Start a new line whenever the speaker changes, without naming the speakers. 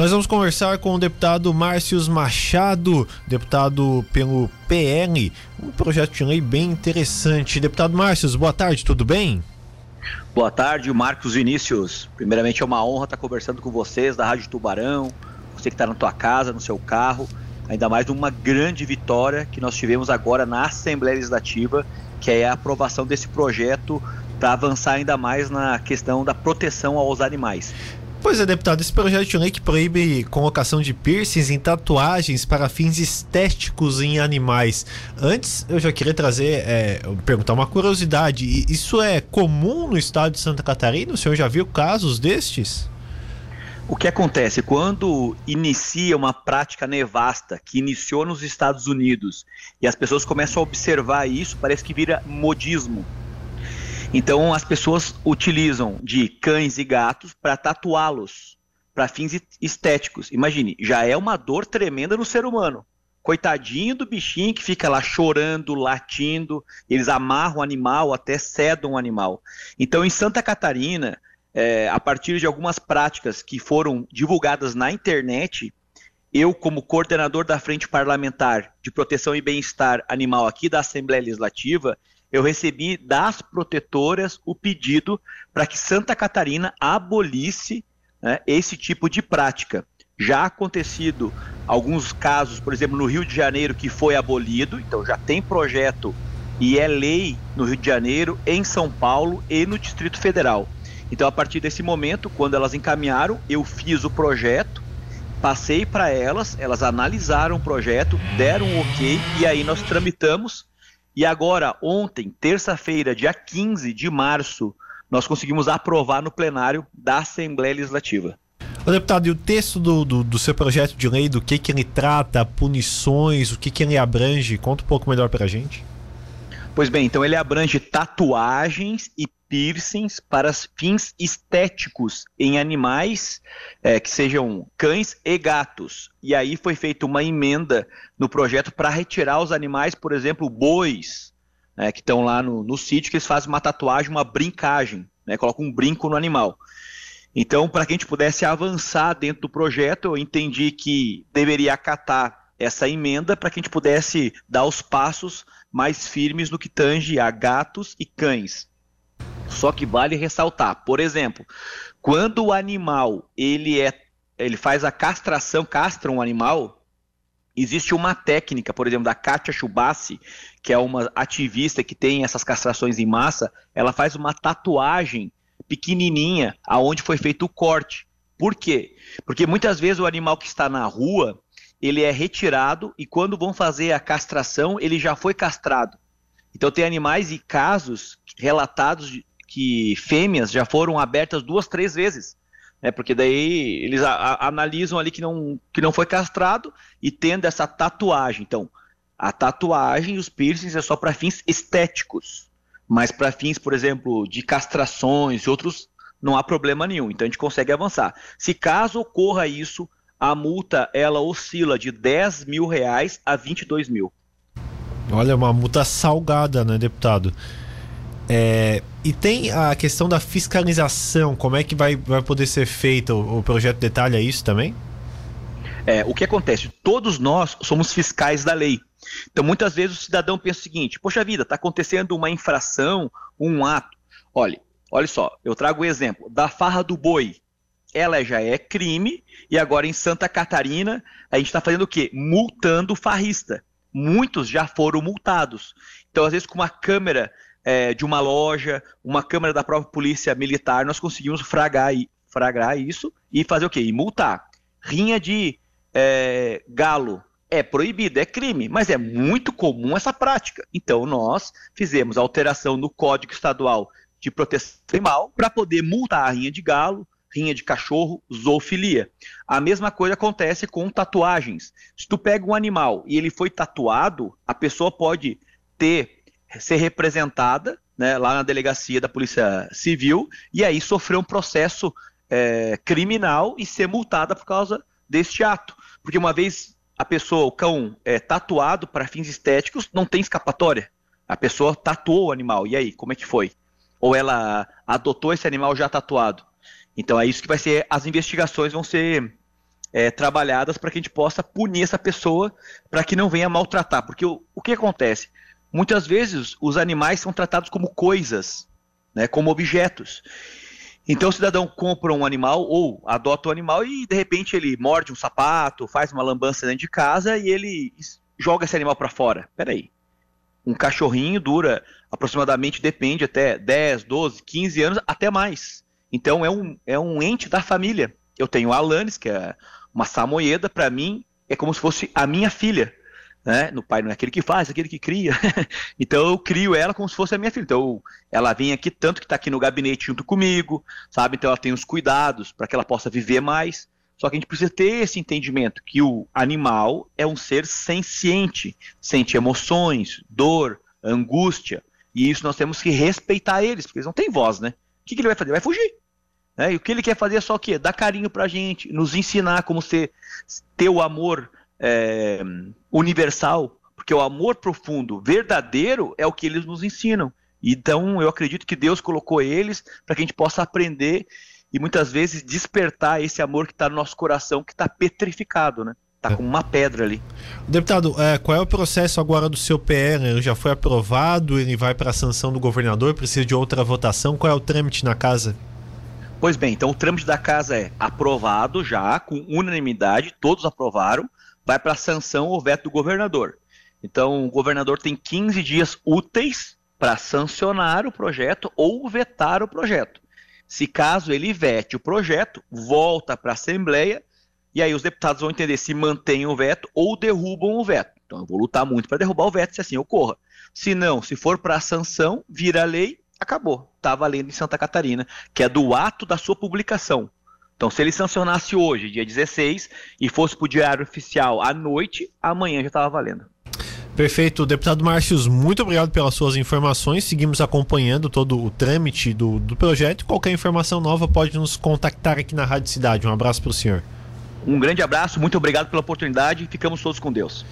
Nós vamos conversar com o deputado Márcio Machado, deputado pelo PL, um projeto de lei bem interessante. Deputado Márcio, boa tarde, tudo bem?
Boa tarde, Marcos Vinícius. Primeiramente é uma honra estar conversando com vocês da Rádio Tubarão, você que está na tua casa, no seu carro, ainda mais uma grande vitória que nós tivemos agora na Assembleia Legislativa, que é a aprovação desse projeto para avançar ainda mais na questão da proteção aos animais.
Pois é, deputado, esse projeto de lei que proíbe colocação de piercings em tatuagens para fins estéticos em animais. Antes, eu já queria trazer, é, perguntar uma curiosidade. Isso é comum no estado de Santa Catarina? O senhor já viu casos destes?
O que acontece quando inicia uma prática nevasta que iniciou nos Estados Unidos e as pessoas começam a observar isso, parece que vira modismo. Então as pessoas utilizam de cães e gatos para tatuá-los para fins estéticos. Imagine, já é uma dor tremenda no ser humano. Coitadinho do bichinho que fica lá chorando, latindo, eles amarram o animal, até cedam o animal. Então, em Santa Catarina, é, a partir de algumas práticas que foram divulgadas na internet, eu, como coordenador da Frente Parlamentar de Proteção e Bem-Estar Animal aqui da Assembleia Legislativa, eu recebi das protetoras o pedido para que Santa Catarina abolisse né, esse tipo de prática. Já acontecido alguns casos, por exemplo, no Rio de Janeiro, que foi abolido, então já tem projeto e é lei no Rio de Janeiro, em São Paulo e no Distrito Federal. Então, a partir desse momento, quando elas encaminharam, eu fiz o projeto, passei para elas, elas analisaram o projeto, deram um ok e aí nós tramitamos e agora, ontem, terça-feira, dia 15 de março, nós conseguimos aprovar no plenário da Assembleia Legislativa.
Ô, deputado, e o texto do, do, do, seu projeto de lei, do que, que ele trata, punições, o que, que ele abrange? Conta um pouco melhor para a gente.
Pois bem, então ele abrange tatuagens e piercings para fins estéticos em animais é, que sejam cães e gatos. E aí foi feita uma emenda no projeto para retirar os animais, por exemplo, bois, né, que estão lá no, no sítio, que eles fazem uma tatuagem, uma brincagem, né, colocam um brinco no animal. Então, para que a gente pudesse avançar dentro do projeto, eu entendi que deveria acatar essa emenda para que a gente pudesse dar os passos mais firmes no que tange a gatos e cães. Só que vale ressaltar, por exemplo, quando o animal ele é ele faz a castração, castra um animal, existe uma técnica, por exemplo, da Katia Chubassi, que é uma ativista que tem essas castrações em massa, ela faz uma tatuagem pequenininha aonde foi feito o corte. Por quê? Porque muitas vezes o animal que está na rua, ele é retirado e quando vão fazer a castração, ele já foi castrado. Então tem animais e casos relatados que fêmeas já foram abertas duas, três vezes. Né, porque daí eles a, a, analisam ali que não, que não foi castrado e tendo essa tatuagem. Então, a tatuagem e os piercings é só para fins estéticos. Mas para fins, por exemplo, de castrações e outros, não há problema nenhum. Então a gente consegue avançar. Se caso ocorra isso, a multa ela oscila de 10 mil reais a 22 mil.
Olha, uma multa salgada, né, deputado? É, e tem a questão da fiscalização, como é que vai, vai poder ser feita? O, o projeto detalha isso também?
É, o que acontece? Todos nós somos fiscais da lei. Então, muitas vezes o cidadão pensa o seguinte: poxa vida, está acontecendo uma infração, um ato. Olha, olha só, eu trago o exemplo da farra do boi. Ela já é crime e agora em Santa Catarina a gente está fazendo o quê? Multando o farrista. Muitos já foram multados. Então, às vezes, com uma câmera é, de uma loja, uma câmera da própria polícia militar, nós conseguimos fragar, fragrar isso e fazer o quê? E multar. Rinha de é, galo é proibido, é crime, mas é muito comum essa prática. Então nós fizemos alteração no Código Estadual de Proteção Animal para poder multar a rinha de galo, rinha de cachorro, zoofilia. A mesma coisa acontece com tatuagens. Se tu pega um animal e ele foi tatuado, a pessoa pode ter ser representada né, lá na delegacia da Polícia Civil e aí sofrer um processo é, criminal e ser multada por causa deste ato. Porque uma vez a pessoa, o cão, é tatuado para fins estéticos, não tem escapatória. A pessoa tatuou o animal, e aí, como é que foi? Ou ela adotou esse animal já tatuado? Então é isso que vai ser, as investigações vão ser é, trabalhadas para que a gente possa punir essa pessoa para que não venha maltratar. Porque o, o que acontece? Muitas vezes os animais são tratados como coisas, né, como objetos. Então o cidadão compra um animal ou adota um animal e de repente ele morde um sapato, faz uma lambança dentro de casa e ele joga esse animal para fora. Peraí. Um cachorrinho dura aproximadamente, depende, até 10, 12, 15 anos, até mais. Então é um, é um ente da família. Eu tenho a Alanis, que é uma samoyeda, para mim é como se fosse a minha filha. Né? No pai não é aquele que faz, é aquele que cria. então eu crio ela como se fosse a minha filha. Então ela vem aqui tanto que está aqui no gabinete junto comigo, sabe? Então ela tem os cuidados para que ela possa viver mais. Só que a gente precisa ter esse entendimento que o animal é um ser senciente, sente emoções, dor, angústia, e isso nós temos que respeitar eles, porque eles não têm voz, né? O que, que ele vai fazer? Vai fugir. Né? E o que ele quer fazer é só o quê? Dar carinho pra gente, nos ensinar como ser, ter o amor é, universal, porque o amor profundo, verdadeiro, é o que eles nos ensinam. Então, eu acredito que Deus colocou eles para que a gente possa aprender e muitas vezes despertar esse amor que está no nosso coração, que está petrificado, né? Está é. como uma pedra ali.
Deputado, é, qual é o processo agora do seu PR? Ele já foi aprovado? Ele vai para a sanção do governador? Precisa de outra votação? Qual é o trâmite na casa?
Pois bem, então o trâmite da casa é aprovado já, com unanimidade, todos aprovaram, vai para sanção ou veto do governador. Então o governador tem 15 dias úteis para sancionar o projeto ou vetar o projeto. Se caso ele vete o projeto, volta para a Assembleia e aí os deputados vão entender se mantêm o veto ou derrubam o veto. Então eu vou lutar muito para derrubar o veto se assim ocorra. Se não, se for para sanção, vira lei, acabou. Está valendo em Santa Catarina, que é do ato da sua publicação. Então, se ele sancionasse hoje, dia 16, e fosse para o Diário Oficial à noite, amanhã já estava valendo.
Perfeito. Deputado Márcios, muito obrigado pelas suas informações. Seguimos acompanhando todo o trâmite do, do projeto. Qualquer informação nova pode nos contactar aqui na Rádio Cidade. Um abraço para o senhor.
Um grande abraço, muito obrigado pela oportunidade. Ficamos todos com Deus.